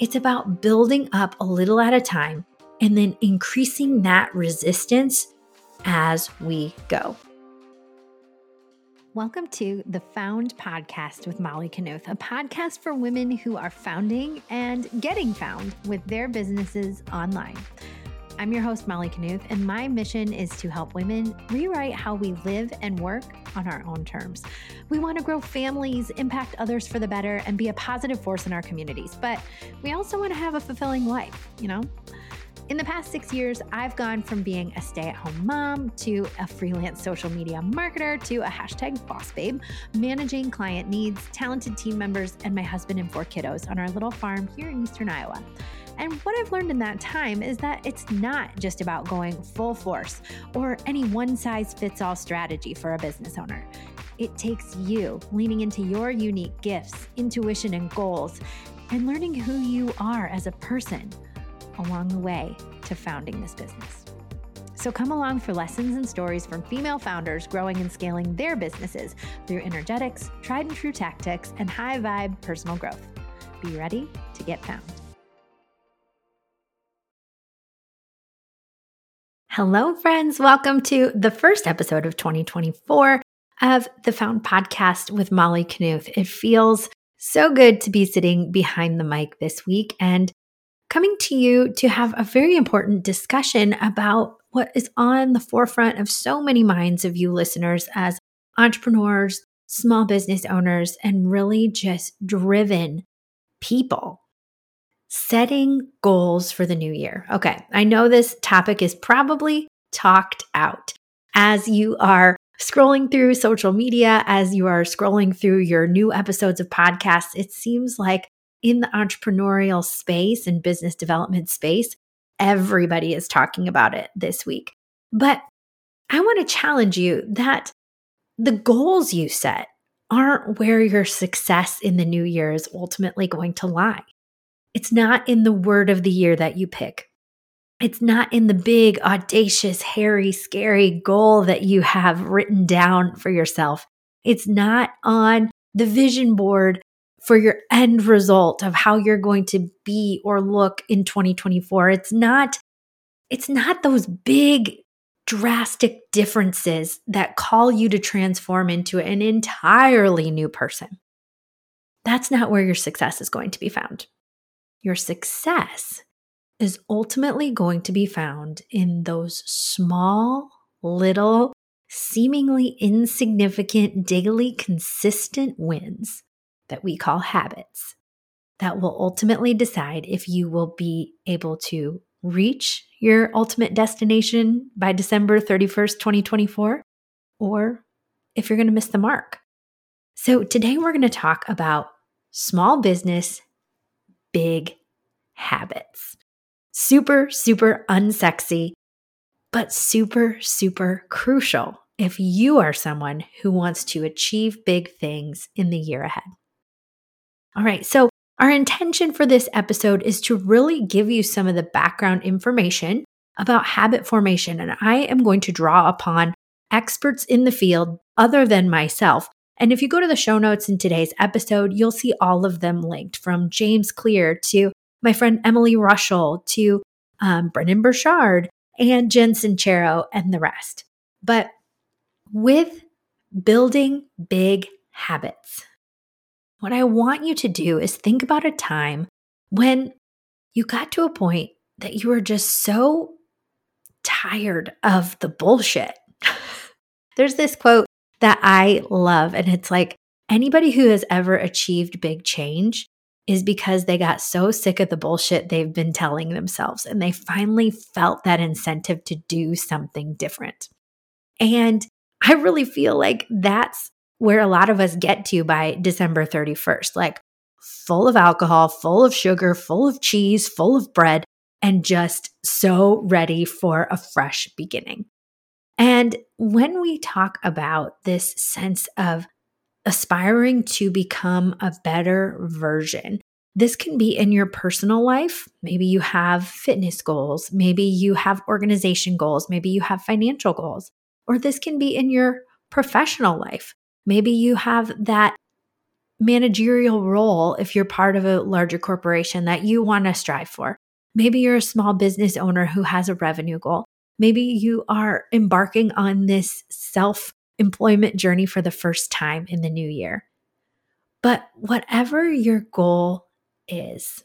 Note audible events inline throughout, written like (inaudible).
It's about building up a little at a time and then increasing that resistance as we go. Welcome to the Found Podcast with Molly Knuth, a podcast for women who are founding and getting found with their businesses online. I'm your host, Molly Knuth, and my mission is to help women rewrite how we live and work on our own terms. We want to grow families, impact others for the better, and be a positive force in our communities. But we also want to have a fulfilling life, you know? In the past six years, I've gone from being a stay at home mom to a freelance social media marketer to a hashtag boss babe, managing client needs, talented team members, and my husband and four kiddos on our little farm here in Eastern Iowa. And what I've learned in that time is that it's not just about going full force or any one size fits all strategy for a business owner. It takes you leaning into your unique gifts, intuition, and goals, and learning who you are as a person along the way to founding this business. So come along for lessons and stories from female founders growing and scaling their businesses through energetics, tried and true tactics, and high vibe personal growth. Be ready to get found. Hello, friends. Welcome to the first episode of 2024 of the Found Podcast with Molly Knuth. It feels so good to be sitting behind the mic this week and coming to you to have a very important discussion about what is on the forefront of so many minds of you listeners as entrepreneurs, small business owners, and really just driven people setting goals for the new year. Okay, I know this topic is probably talked out as you are scrolling through social media, as you are scrolling through your new episodes of podcasts. It seems like in the entrepreneurial space and business development space, everybody is talking about it this week. But I want to challenge you that the goals you set aren't where your success in the new year is ultimately going to lie. It's not in the word of the year that you pick. It's not in the big, audacious, hairy, scary goal that you have written down for yourself. It's not on the vision board for your end result of how you're going to be or look in 2024. It's not it's not those big drastic differences that call you to transform into an entirely new person. That's not where your success is going to be found. Your success is ultimately going to be found in those small, little, seemingly insignificant, daily, consistent wins that we call habits that will ultimately decide if you will be able to reach your ultimate destination by December 31st, 2024, or if you're going to miss the mark. So, today we're going to talk about small business big habits. Super, super unsexy, but super, super crucial if you are someone who wants to achieve big things in the year ahead. All right, so our intention for this episode is to really give you some of the background information about habit formation, and I am going to draw upon experts in the field other than myself and if you go to the show notes in today's episode, you'll see all of them linked from James Clear to my friend Emily Russell to um, Brendon Burchard and Jen Sincero and the rest. But with building big habits, what I want you to do is think about a time when you got to a point that you were just so tired of the bullshit. (laughs) There's this quote that I love. And it's like anybody who has ever achieved big change is because they got so sick of the bullshit they've been telling themselves and they finally felt that incentive to do something different. And I really feel like that's where a lot of us get to by December 31st like full of alcohol, full of sugar, full of cheese, full of bread, and just so ready for a fresh beginning. And when we talk about this sense of aspiring to become a better version, this can be in your personal life. Maybe you have fitness goals. Maybe you have organization goals. Maybe you have financial goals. Or this can be in your professional life. Maybe you have that managerial role if you're part of a larger corporation that you want to strive for. Maybe you're a small business owner who has a revenue goal. Maybe you are embarking on this self employment journey for the first time in the new year. But whatever your goal is,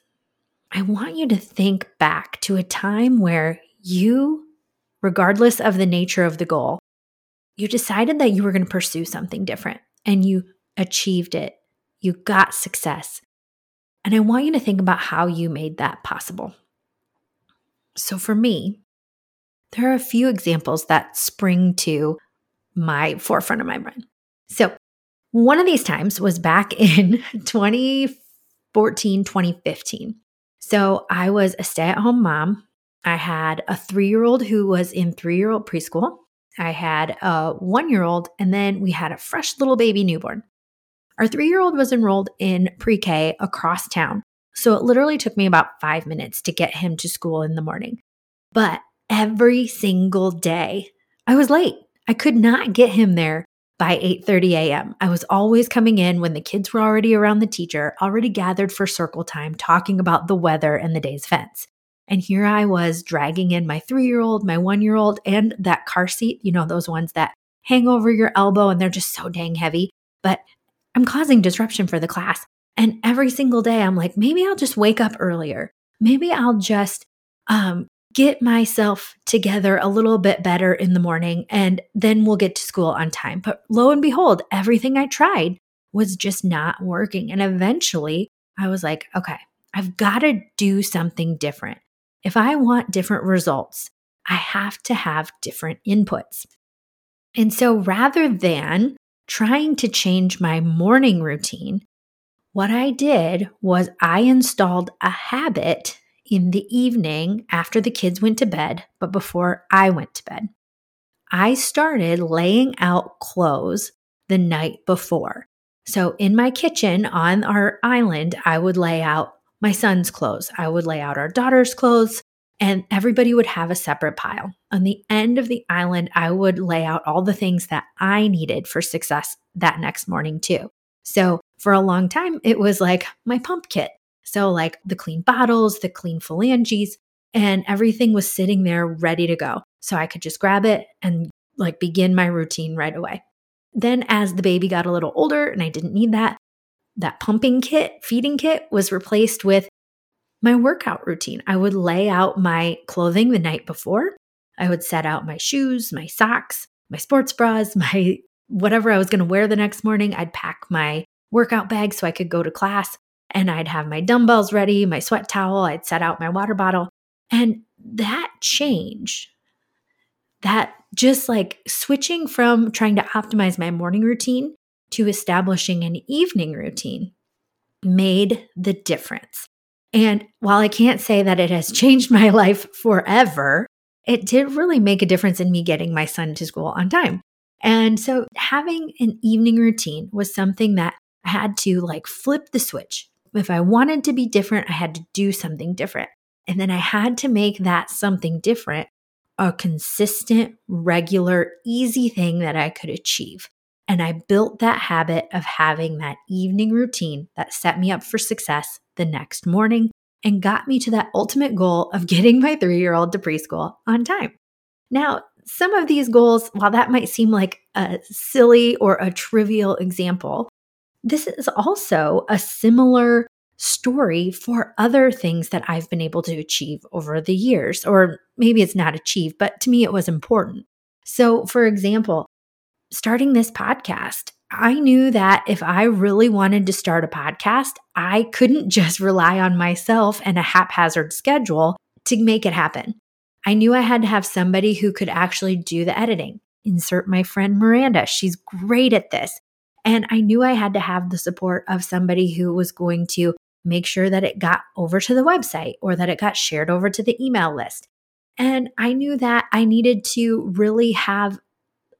I want you to think back to a time where you, regardless of the nature of the goal, you decided that you were going to pursue something different and you achieved it. You got success. And I want you to think about how you made that possible. So for me, there are a few examples that spring to my forefront of my mind. So one of these times was back (laughs) in 2014, 2015. So I was a stay at home mom. I had a three year old who was in three year old preschool. I had a one year old, and then we had a fresh little baby newborn. Our three year old was enrolled in pre K across town. So it literally took me about five minutes to get him to school in the morning. But every single day, I was late. I could not get him there by 8:30 a.m. I was always coming in when the kids were already around the teacher, already gathered for circle time talking about the weather and the day's events. And here I was dragging in my 3-year-old, my 1-year-old and that car seat, you know, those ones that hang over your elbow and they're just so dang heavy, but I'm causing disruption for the class. And every single day, I'm like, maybe I'll just wake up earlier. Maybe I'll just um, get myself together a little bit better in the morning and then we'll get to school on time. But lo and behold, everything I tried was just not working. And eventually I was like, okay, I've got to do something different. If I want different results, I have to have different inputs. And so rather than trying to change my morning routine, what I did was I installed a habit in the evening after the kids went to bed, but before I went to bed. I started laying out clothes the night before. So in my kitchen on our island, I would lay out my son's clothes. I would lay out our daughter's clothes, and everybody would have a separate pile. On the end of the island, I would lay out all the things that I needed for success that next morning, too. So for a long time, it was like my pump kit. So, like the clean bottles, the clean flanges, and everything was sitting there ready to go. So I could just grab it and like begin my routine right away. Then, as the baby got a little older and I didn't need that, that pumping kit, feeding kit was replaced with my workout routine. I would lay out my clothing the night before. I would set out my shoes, my socks, my sports bras, (laughs) my whatever I was going to wear the next morning. I'd pack my workout bag so I could go to class and I'd have my dumbbells ready, my sweat towel, I'd set out my water bottle. And that change, that just like switching from trying to optimize my morning routine to establishing an evening routine made the difference. And while I can't say that it has (laughs) changed my life forever, it did really make a difference in me getting my son to school on time. And so having an evening routine was something that I had to like flip the switch. If I wanted to be different, I had to do something different. And then I had to make that something different a consistent, regular, easy thing that I could achieve. And I built that habit of having that evening routine that set me up for success the next morning and got me to that ultimate goal of (laughs) getting my three year old to preschool on time. Now, some of these goals, while that might seem like a silly or a trivial example, this is also a similar story for other things that I've been able to achieve over the years. Or maybe it's not achieved, but to me, it was important. So, for example, starting this podcast, I knew that if I really wanted to start a podcast, I couldn't (laughs) just rely on myself and a haphazard schedule to make it happen. I knew I had to have somebody who could actually do the editing. Insert my friend Miranda. She's great at this. And I knew I had to have the support of somebody who was going to make sure that it got over to the website or that it got shared over to the email list. And I knew that I needed to really have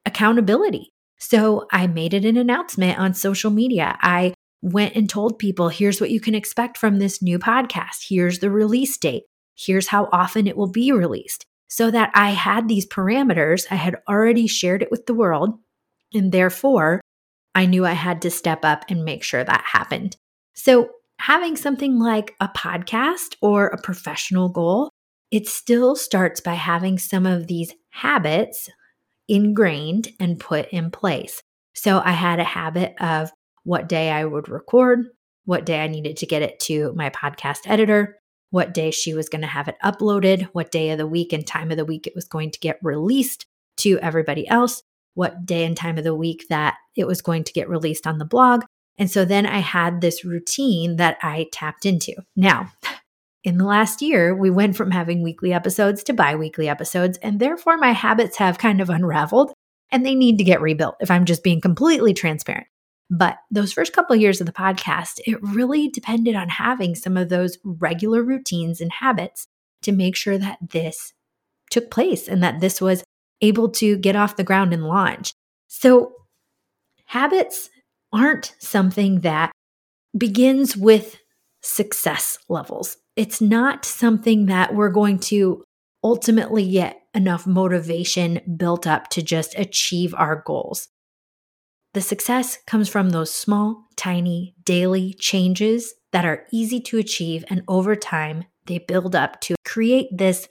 accountability. So I made it an announcement on social media. I went and told people, here's what you can expect from this new podcast. Here's the release date. Here's how often it will be released. So that I had these parameters, I had already shared it with the world. And therefore, I knew I had to step up and make sure that happened. So, having something like a podcast or a professional goal, it still starts by having some of these habits ingrained and put in place. So, I had a habit of what day I would record, what day I needed to get it to my podcast editor, what day she was going to have it uploaded, what day of the week and time of the week it was going to get released to everybody else, what day and time of the week that it was going to get released on the blog. And so then I had this routine that I tapped into. Now, in the last year, we went from having weekly episodes to bi weekly episodes, and therefore my habits have kind of unraveled and they need to get rebuilt if I'm just being completely transparent. But those first couple of years of the podcast, it really depended on having some of those regular routines and habits to make sure that this took place and that this was able to get off the ground and launch. So, habits aren't something that begins with success levels. It's not something that we're going to ultimately get enough motivation built up to just achieve our goals. The success comes from those small, tiny, daily changes that are easy to achieve. And over time, they build up to create this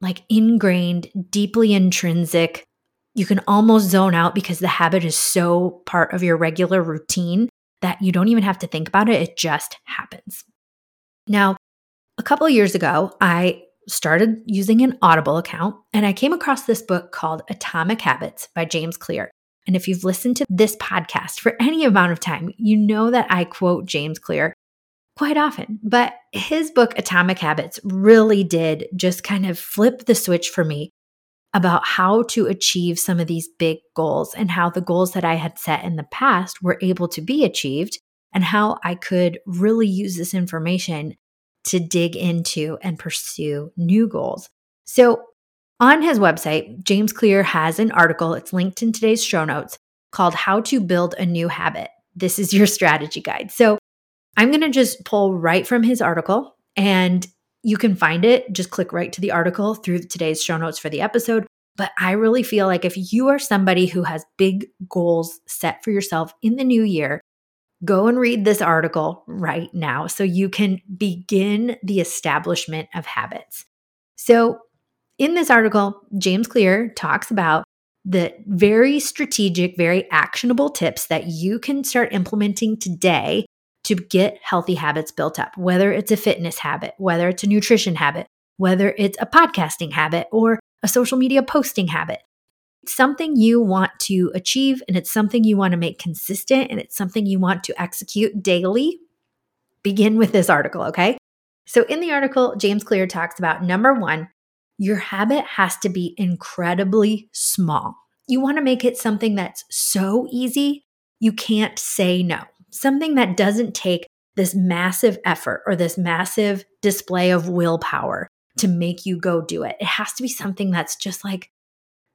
like ingrained, deeply intrinsic. You can almost zone out because the habit is so part of your regular routine that you don't even have to think about it. It just happens. Now, a couple of years ago, I started using an Audible account and I came across this book called Atomic Habits by James Clear. And if you've listened to this podcast for any amount of time, you know that I quote James Clear quite often. But his book, Atomic Habits, really did just kind of flip the switch for me about how to achieve some of these big goals and how the goals that I had set in the past were able to be achieved and how I could really use this information to dig into and pursue new goals. So, on his website, James Clear has an article, it's linked in today's show notes, called How to Build a New Habit. This is your strategy guide. So I'm going to just pull right from his article and you can find it. Just click right to the article through today's show notes for the episode. But I really feel like if you are somebody who has big goals set for yourself in the new year, go and read this article right now so you can begin the establishment of habits. So, in this article, James Clear talks about the very strategic, very actionable tips that you can start implementing today to get healthy habits built up, whether it's a fitness habit, whether it's a nutrition habit, whether it's a podcasting habit or a social media posting habit. It's something you want to achieve and it's something you want to make consistent and it's something you want to execute daily. Begin with this article, okay? So, in the article, James Clear talks about number one, your habit has to be incredibly small. You want to make it something that's so easy, you can't say no. Something that doesn't take this massive effort or this massive display of willpower to make you go do it. It has to be something that's just like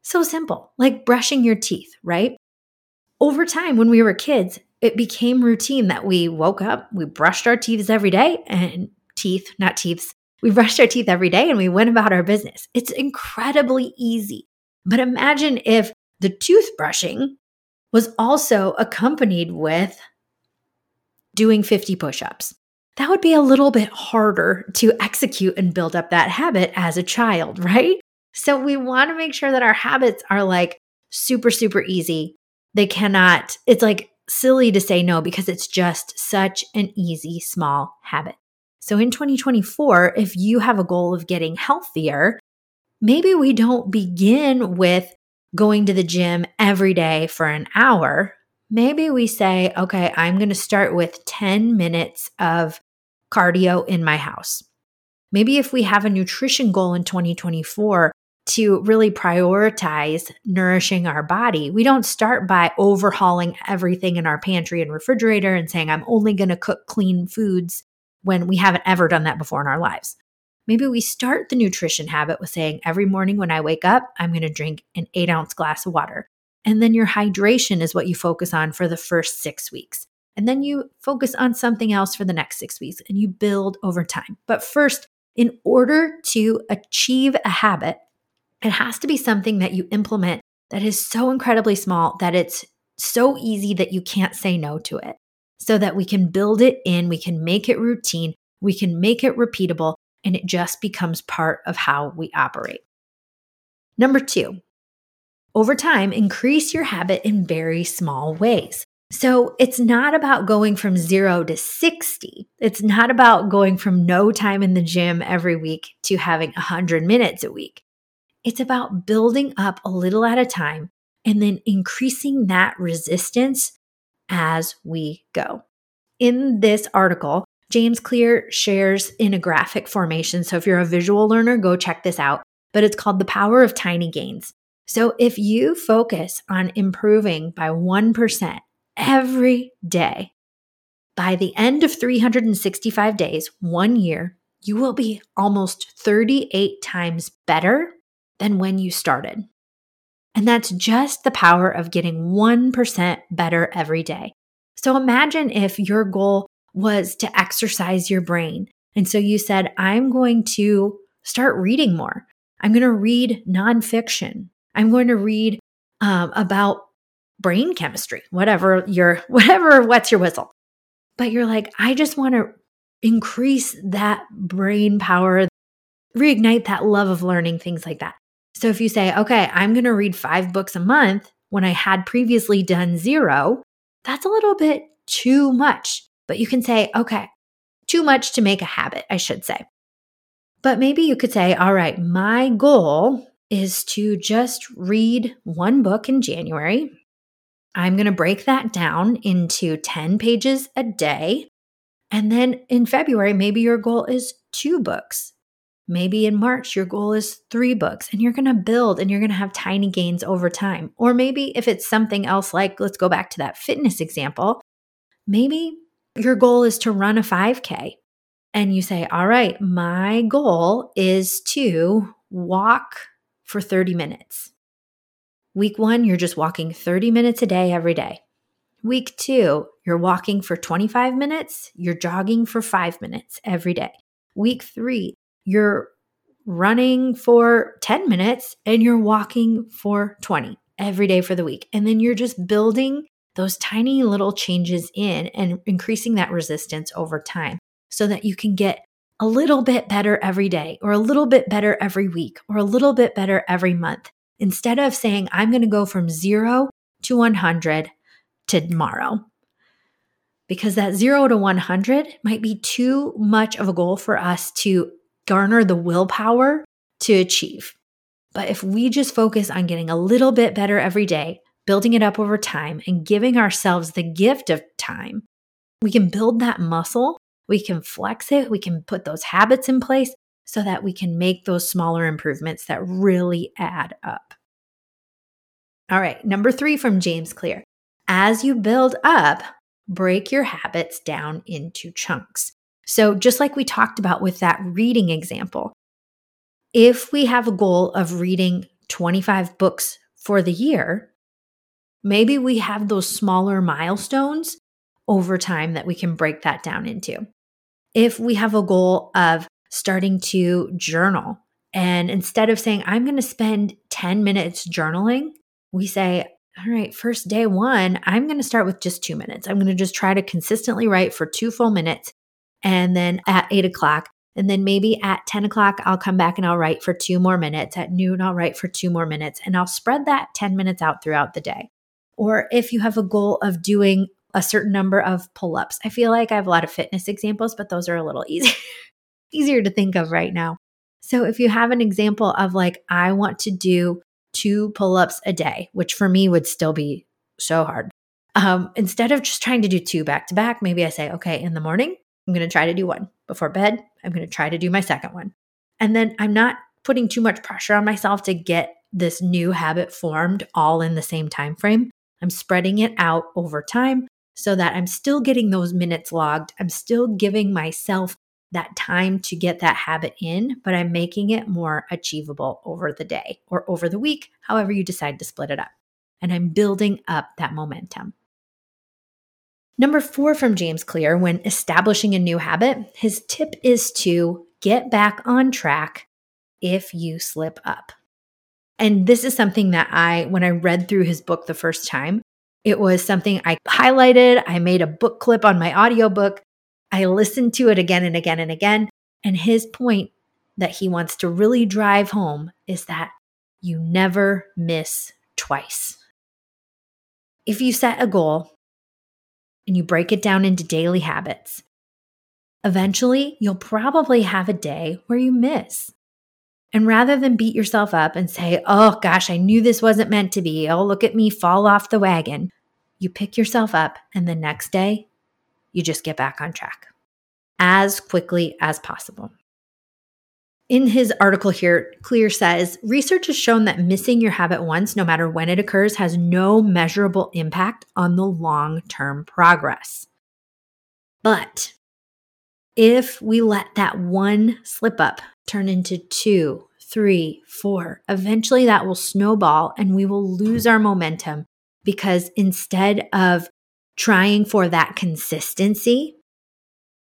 so simple, like brushing your teeth, right? Over time, when we were kids, it became routine that we woke up, we brushed our teeth every day and teeth, not teeth, we brushed our teeth every day and we went about our business. It's incredibly easy. But imagine if the toothbrushing was also accompanied with doing 50 push ups. That would be a little bit harder to execute and build up that habit as a child, (laughs) right? So we want to make sure that our habits are like super, super easy. They cannot, it's like silly to say no because it's just such an easy, small habit. So in 2024, if you have a goal of getting healthier, maybe we don't begin with going to the gym every day for an hour. Maybe we say, okay, I'm going to start with 10 minutes of cardio in my house. Maybe if we have a nutrition goal in 2024 to really prioritize nourishing our body, we don't start by overhauling everything in our pantry and refrigerator and saying, I'm only going to cook clean foods when we haven't ever done that before in our lives. Maybe we start the nutrition habit with saying, every morning when I wake up, I'm going to drink an eight ounce glass of water. And then your hydration is what you focus on for the first six weeks. And then you focus on something else for the next six weeks and you build over time. But first, in order to achieve a habit, it has to be something that you implement that is so incredibly small that it's so easy that you can't say no to it so that we can build it in, we can make it routine, we can make it repeatable, and it just becomes part of how we operate. Number two, over time, increase your habit in very small ways. So it's not about going from zero to 60. It's not about going from no time in the gym every week to having 100 minutes a week. It's about building up a little at a time and then increasing that resistance as we go. In this article, James Clear shares in a graphic formation. So if you're a visual learner, go check this out. But it's called The Power of Tiny Gains. So if you focus on improving by 1% every day, by the end of 365 days, one year, you will be almost 38 times better than when you started. And that's just the power of getting 1% better every day. So imagine if your goal was to exercise your brain. And so you said, I'm going to start reading more. I'm going to read nonfiction. I'm going to read um, about brain chemistry, whatever your, (laughs) whatever, what's your whistle. But you're like, I just want to increase that brain power, reignite that love of learning, things like that. So if you say, okay, I'm going to read five books a month when I had previously done zero, that's a little bit too much. But you can say, okay, too much to make a habit, I should say. But maybe you could say, all right, my goal is to just read one book in January. I'm going to break that down into 10 pages a day. And then in February, maybe your goal is two books. Maybe in March, your goal is three books, and you're going to build and you're going to have tiny gains over time. Or maybe if it's something else, like let's go back to that fitness example, maybe your goal is to run a 5K. And you say, all right, my goal is to walk for 30 minutes. Week one, you're just walking 30 minutes a day every day. Week two, you're walking for 25 minutes, you're jogging for five minutes every day. Week three, you're running for 10 minutes and you're walking for 20 every day for the week. And then you're just building those tiny little changes in and increasing that resistance over time so that you can get a little bit better every day, or a little bit better every week, or a little bit better every month. Instead of saying, I'm going to go from zero to 100 tomorrow. Because that zero to 100 might be too much of a goal for us to garner the willpower to achieve. But if we just focus on getting a little bit better every day, building it up over time, and giving ourselves the gift of time, we can build that muscle we can flex it, we can put those habits in place so that we can make those smaller improvements that really add up. All right, number three from James Clear. As you build up, break your habits down into chunks. So, just like we talked about with that reading example, if we have a goal of reading 25 books for the year, maybe we have those smaller milestones over time that we can break that down into if we have a goal of starting to journal, and instead of saying, I'm going to spend 10 minutes journaling, we say, all right, first day one, I'm going to start with just two minutes. I'm going to just try to consistently write for two full minutes. And then at eight o'clock, and then maybe at 10 o'clock, I'll come back and I'll write for two more minutes. At noon, I'll write for two more minutes. And I'll spread that 10 minutes out throughout the day. Or if you have a goal of doing a certain number of pull ups. I feel like I have a lot of fitness examples, but those are a little (laughs) easier, easier to think of right now. So if you have an example of like, I want to do two pull ups a day, which for me would still be so hard. Um, instead of just trying to do two back to back, maybe I say, okay, in the morning, I'm going to try to do one. Before bed, I'm going to try to do my second one. And then I'm not putting too much pressure on myself to get this new habit formed all in the same time frame. I'm spreading it out over time so that I'm still getting those minutes logged. I'm still giving myself that time to get that habit in, but I'm making it more achievable over the day or over the week, however you decide to split it up. And I'm building up that momentum. Number four from James Clear when establishing a new habit, his tip is to get back on track if you slip up. And this is something that I, when I read through his book the first time, It was something I highlighted. I made a book clip on my audiobook. I listened to it again and again and again. And his point that he wants to really drive home is that you never miss twice. If you set a goal and you break it down into daily habits, eventually you'll probably have a day where you miss. And rather than beat yourself up and say, oh gosh, I knew this wasn't meant to be, oh, look at me fall off the wagon, you pick yourself up and the next day you just get back on track as quickly as possible. In his article here, Clear says research has shown that missing your habit once, no matter when it occurs, has no measurable impact on the long term progress. But if we let that one slip up turn into two, three, four, eventually that will snowball and we will lose our momentum because instead of trying for that consistency,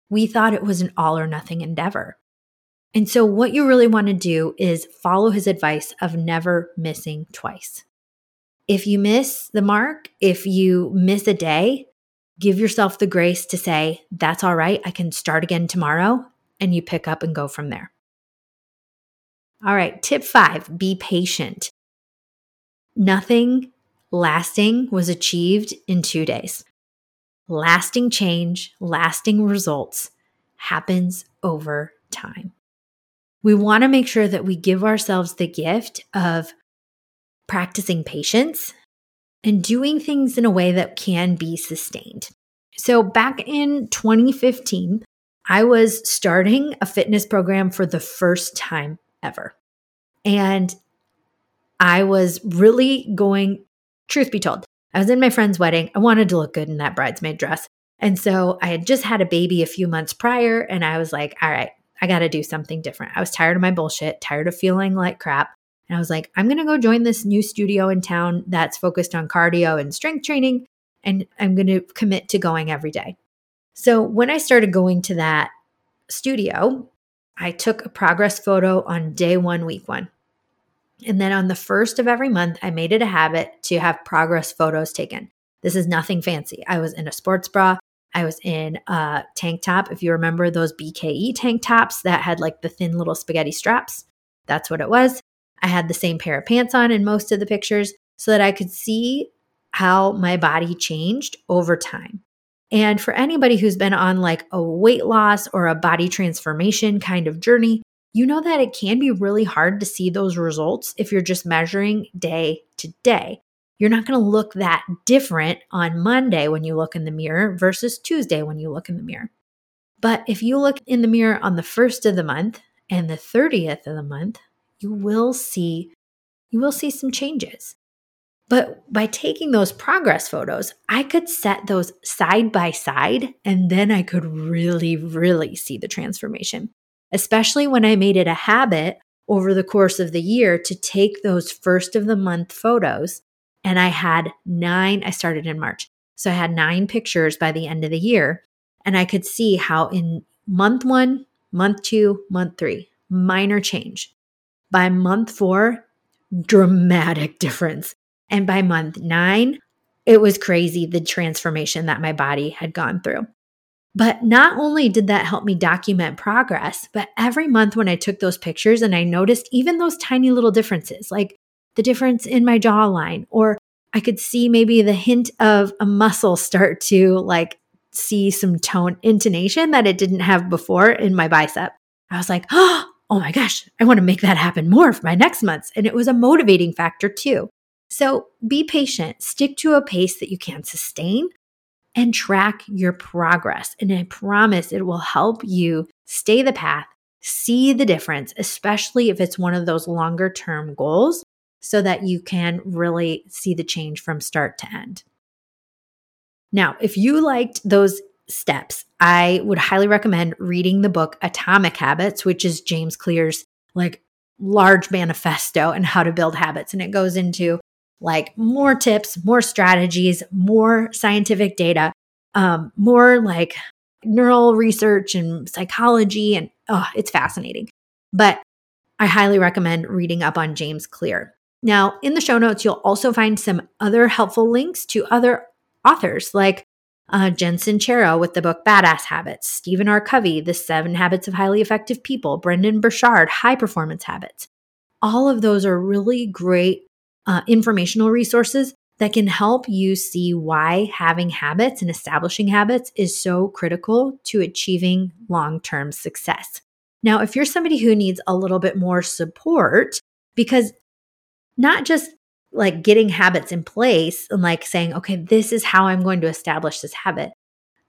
we thought it was an all or nothing endeavor. And so, what you really want to do is follow his advice of never missing twice. If you miss the mark, if you miss a day, give yourself the grace to say, that's all right, I can start again tomorrow, and you pick up and go from there. All right, tip five be patient. Nothing lasting was achieved in two days. Lasting change, lasting results happens over time we want to make sure that we give ourselves the gift of practicing patience and doing things in a way that can be sustained. So, back in 2015, I was starting a fitness program for the first time ever. And I was really going, truth be told, I was in my friend's wedding. I wanted to look good in that bridesmaid dress. And so I had just had a baby a few months prior, and I was like, all right, I got to do something different. I was tired of my bullshit, tired of feeling like crap. And I was like, I'm going to go join this new studio in town that's focused on cardio and strength training. And I'm going to commit to going every day. So when I started going to that studio, I took a progress photo on day one, week one. And then on the first of every month, I made it a habit to have progress photos taken. This is nothing fancy. I was in a sports bra. I was in a tank top. If you remember those BKE tank tops that had like the thin little spaghetti straps, that's what it was. I had the same pair of pants on in most of the pictures so that I could see how my body changed over time. And for anybody who's been on like a weight loss or a body transformation kind of journey, you know that it can be really hard to see those results if you're just measuring day to day. You're not going to look that different on Monday when you look in the mirror versus Tuesday when you look in the mirror. But if you look in the mirror on the first of the month and the 30th of the month, you will see you will see some changes. But by taking those progress photos, I could set those side by side and then I could really really see the transformation. Especially when I made it a habit over the course of the year to take those first of the month photos and I had nine, I started in March. So I had nine pictures by the end of the year. And I could see how in month one, month two, month three, minor change. By month four, dramatic (laughs) difference. And by month nine, it was crazy the transformation that my body had gone through. But not only did that help me document progress, but every month when I took those pictures and I noticed even those tiny little differences, like the difference in my jawline, or I could see maybe the hint of a muscle start to like see some tone intonation that it didn't have before in my bicep. I was like, oh, (gasps) oh my gosh, I want to make that happen more for my next months. And it was a motivating factor too. So be patient, stick to a pace that you can sustain and track your progress. And I promise it will help you stay the path, see the difference, especially if it's one of those longer term goals so that you can really see the change from start to end. Now, if you liked those steps, I would highly recommend reading the book Atomic Habits, which is James Clear's like large manifesto and how to build habits. And it goes into like more tips, more strategies, more scientific data, um, more like neural research and psychology. And oh, it's fascinating. But I highly recommend reading up on James Clear. Now, in the show notes, you'll also find some other helpful links to other authors like uh, Jen Sincero with the book Badass Habits, Stephen R. Covey, The Seven Habits of Highly Effective People, Brendon Burchard, High Performance Habits. All of those are really great uh, informational resources that can help you see why having habits and establishing habits is so critical to achieving long term success. Now, if you're somebody who needs a little bit more support, because not just like getting habits in place and like saying, okay, this is how I'm going to establish this habit.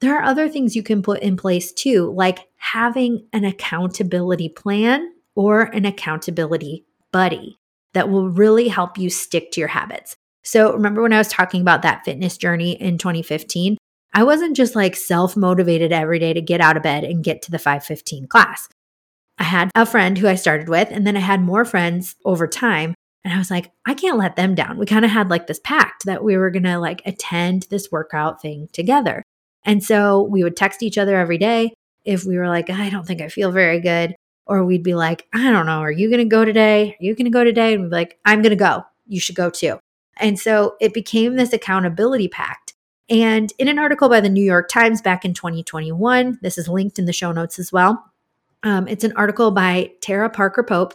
There are other things you can put in place too, like having an accountability plan or an accountability buddy that will really help you stick to your habits. So, remember when I was talking about that fitness journey in 2015? I wasn't just like self motivated every day to get out of bed and get to the 515 class. I had a friend who I started with, and then I had more friends over time and I was like, I can't let them down. We kind of had like this pact that we were going to like attend this workout thing together. And so we would text each other every day if we were like, I don't think I feel very good. Or we'd be like, I don't know, are you going to go today? Are you going to go today? And we'd be like, I'm going to go. You should go too. And so it became this accountability pact. And in an article by the New York Times back in 2021, this is linked in the show notes as well. Um, it's an article by Tara Parker Pope,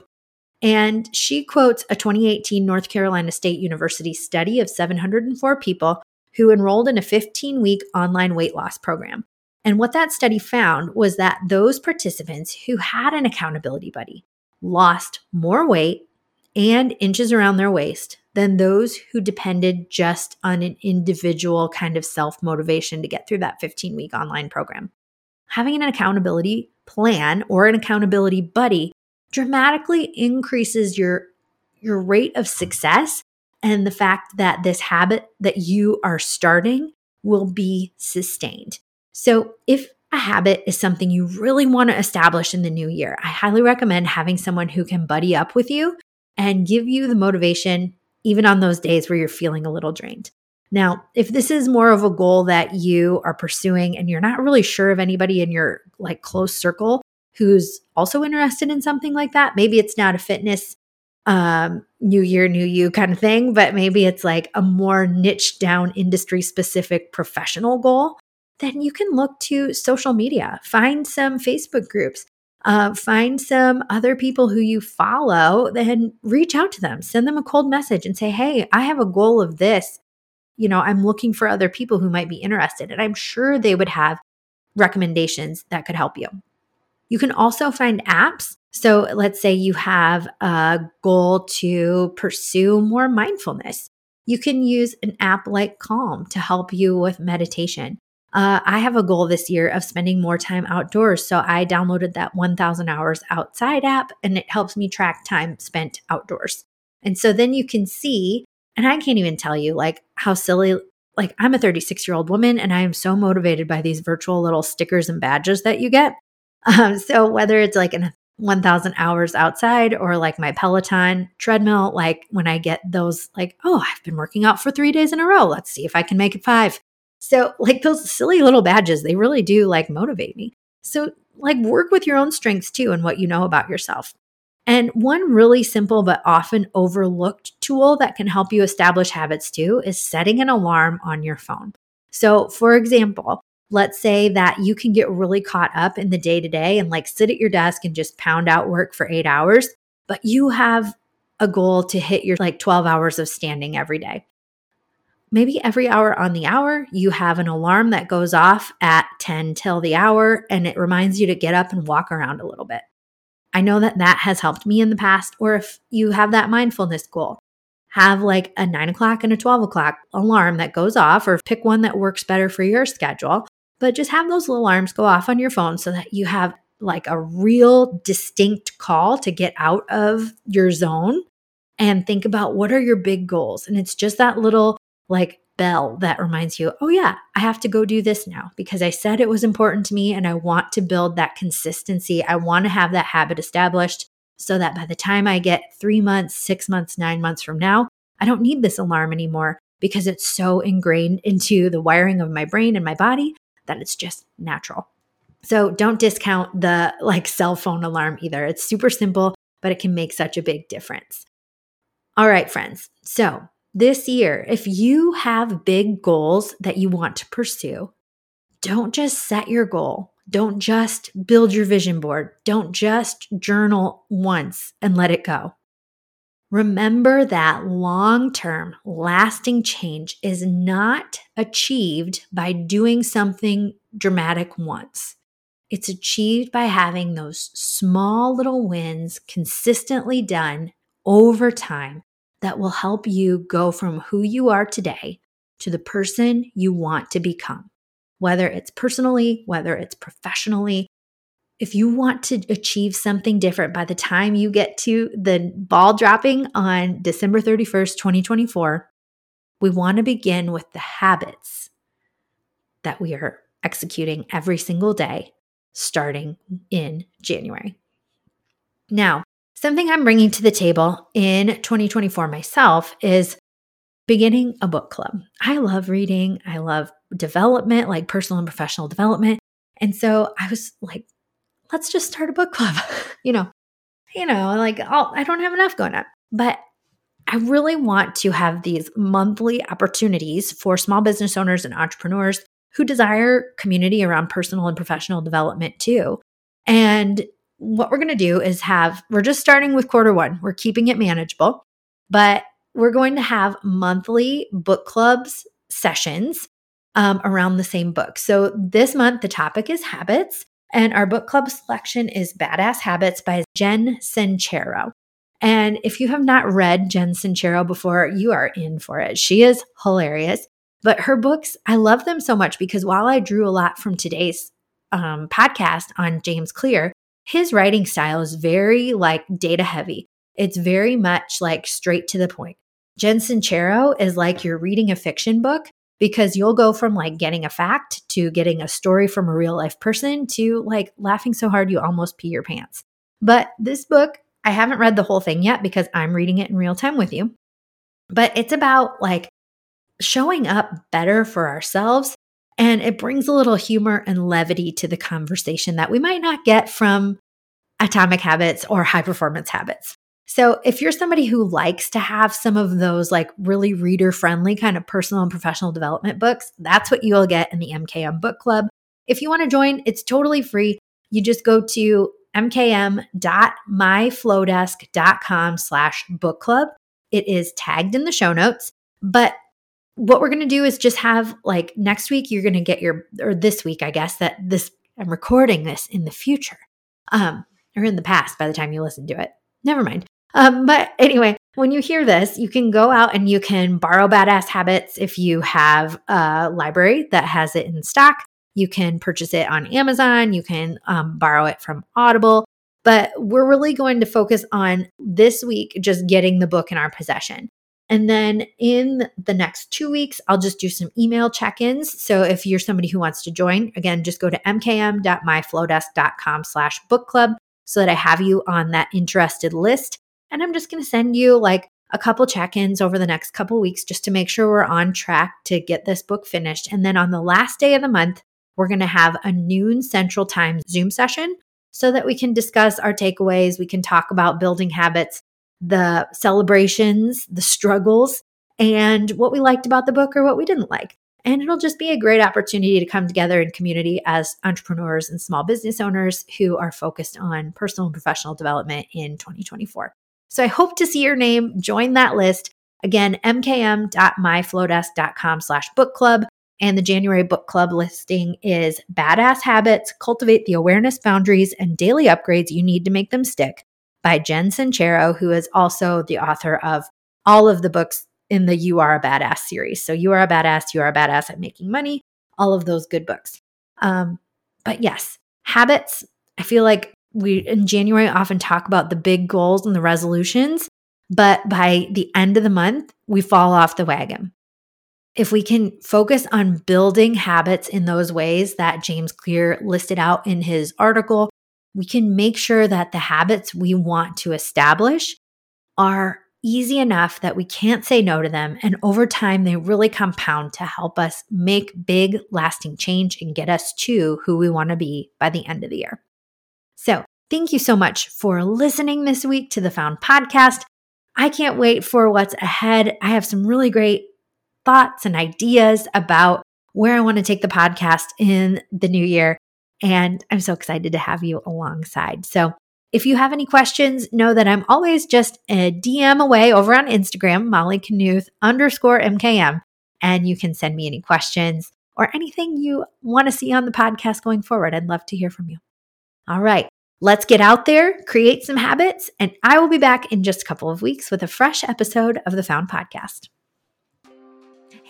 and she quotes a 2018 North Carolina State University study of 704 people who enrolled in a 15 week online weight loss program. And what that study found was that those participants who had an accountability buddy lost more weight and inches around their waist than those who depended just on an individual kind of self motivation to get through that 15 week online program. Having an accountability plan or an accountability buddy dramatically increases your your rate of success and the fact that this habit that you are starting will be sustained. So, if a habit is something you really want to establish in the new year, I highly recommend having someone who can buddy up with you and give you the motivation, even on those days where you're feeling a little drained. Now, if this is more of a goal that you are pursuing and you're not really sure of anybody in your like close circle who's also interested in something like that. Maybe it's not a fitness um new year new you kind of thing but maybe it's like a more niche down industry specific professional goal then you can look to social media find some facebook groups uh, find some other people who you follow then reach out to them send them a cold message and say hey i have a goal of this you know i'm looking for other people who might be interested and i'm sure they would have recommendations that could help you you can also find apps. So let's say you have a goal to pursue more mindfulness. You can use an app like Calm to help you with meditation. Uh, I have a goal this year of spending more time outdoors. So I downloaded that 1000 hours outside app and it helps me track time spent outdoors. And so then you can see, and I can't even tell you like how silly, like I'm a 36 year old woman and I am so motivated by these virtual little stickers and badges that you get. (laughs) Um, so whether it's like an 1000 hours outside or like my Peloton treadmill, like when I get those, like, oh, I've been working out for three days in a row. Let's see if I can make it five. So, like those silly little badges, they really do like motivate me. So, like, work with your own strengths too and what you know about yourself. And one really simple but often overlooked tool that can help you establish habits too is setting an alarm on your phone. So, for example, let's say that you can get really caught up in the day to day and like sit at your desk and just pound out work for eight hours, but you have a goal to hit your like 12 hours of standing every day. Maybe every hour on the hour, you have an alarm that goes off at 10 till the hour and it reminds you to get up and walk around a little bit. I know that that has helped me in the past. Or if you have that mindfulness goal, have like a nine o'clock and a 12 o'clock alarm that goes off, or pick one that works better for your schedule but just have those little alarms go off on your phone so that you have like a real distinct call to get out of your zone and think about what are your big goals. And it's just that little like bell that reminds you, oh, yeah, I have to go do this now because I said it was important to me and I want to build that consistency. I want to have that habit established so that by the time I get three months, six months, nine months from now, I don't need this alarm anymore because it's so ingrained into the wiring of my brain and my body that it's just natural. So don't discount the like cell phone alarm either. It's super simple, but it can make such a big difference. All right, friends. So this year, if you have big goals that you want to pursue, don't just set your goal. Don't just build your vision board. Don't just journal once and let it go. Remember that long term, lasting change is not achieved by doing something dramatic once. It's achieved by having those small little wins consistently done over time that will help you go from who you are today to the person you want to become, whether it's personally, whether it's professionally. If you want to achieve something different by the time you get to the ball dropping on December 31st, 2024, we want to begin with the habits that we are executing every single day starting in January. Now, Something I'm bringing to the table in 2024 myself is beginning a book club. I love reading, I love development, like personal and professional development. And so I was like, let's just start a book club. (laughs) you know, you know, like I'll, I don't have enough going on. But I really want to have these monthly opportunities for small business owners and entrepreneurs who desire community around personal and professional development too. And what we're going to do is have, we're just starting with quarter one. We're keeping it manageable, but we're going to have monthly book clubs sessions um, around the same book. So this month, the topic is habits, and our book club selection is Badass Habits by Jen Sincero. And if you have not read Jen Sincero before, you are in for it. She is hilarious. But her books, I love them so much because while I drew a lot from today's um, podcast on James Clear, his writing style is very like data heavy. It's very much like straight to the point. Jen Sincero is like you're reading a fiction book because you'll go from like getting a fact to getting a story from a real life person to like laughing so hard you almost pee your pants. But this book, I haven't read the whole thing yet because I'm reading it in real time with you. But it's about like showing up better for ourselves and it brings a little humor and levity to the conversation that we might not get from atomic habits or high performance habits. So, if you're somebody who likes to have some of those like really reader friendly kind of personal and professional development books, that's what you'll get in the MKM book club. If you want to join, it's totally free. You just go to mkm.myflodesk.com slash book club. It is tagged in the show notes, but what we're going to do is just have like next week you're going to get your or this week i guess that this i'm recording this in the future um or in the past by the time you listen to it. Never mind. Um but anyway when you hear this you can go out and you can borrow badass habits if you have a library that has it in stock. You can purchase it on amazon. You can um, borrow it from audible. But we're really going to focus on this week just getting the book in our possession and then in the next two weeks, I'll just do some email check ins. So if you're somebody who wants to join, again, just go to mkm.myflodesk.com slash book club so that I have you on that interested list. And I'm just going to send you like a couple check ins over the next couple weeks just to make sure we're on track to get this book finished. And then on the last day of the month, we're going to have a noon central time Zoom session so that we can discuss our takeaways. We can talk about building habits the celebrations, the struggles, and what we liked about the book or what we didn't like. And it'll just be a great opportunity to come together in community as entrepreneurs and small business owners who are focused on personal and professional development in 2024. So I hope to see your name. Join that list. Again, mkm.myflodesk.com slash book club. And the January book club listing is Badass Habits, Cultivate the Awareness, Boundaries, and Daily Upgrades You Need to Make Them Stick by Jen Sincero, who is also the author of all of the books in the You Are a Badass series. So, You Are a Badass, You Are a Badass at Making Money, all of those good books. Um, but yes, habits, I feel like we in January often talk about the big goals and the resolutions, but by the end of the month, we fall off the wagon. If we can focus on building habits in those ways that James Clear listed out in his article, we can make sure that the habits we want to establish are easy enough that we can't say no to them. And over time, they really compound to help us make big, lasting change and get us to who we want to be by the end of the year. So, thank you so much for listening this week to the Found podcast. I can't wait for what's ahead. I have some really great thoughts and ideas about where I want to take the podcast in the new year. And I'm so excited to have you alongside. So if you have any questions, know that I'm always just a DM away over on Instagram, Molly Knuth underscore MKM. And you can send me any questions or anything you want to see on the podcast going forward. I'd love to hear from you. All right, let's get out there, create some habits, and I will be back in just a couple of weeks with a fresh episode of the Found Podcast.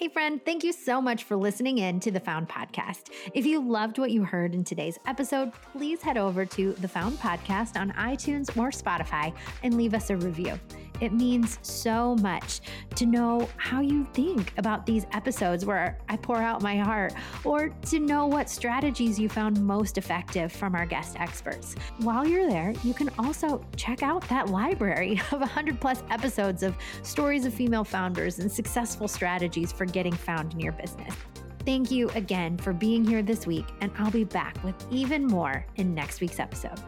Hey, friend, thank you so much for listening in to the Found Podcast. If you loved what you heard in today's episode, please head over to the Found Podcast on iTunes or Spotify and leave us a review. It means so much to know how you think about these episodes where I pour out my heart, or to know what strategies you found most effective from our guest experts. While you're there, you can also check out that library (laughs) of 100 plus episodes of stories of female founders and successful strategies for getting found in your business. Thank you again for being here this week, and I'll be back with even more in next week's episode.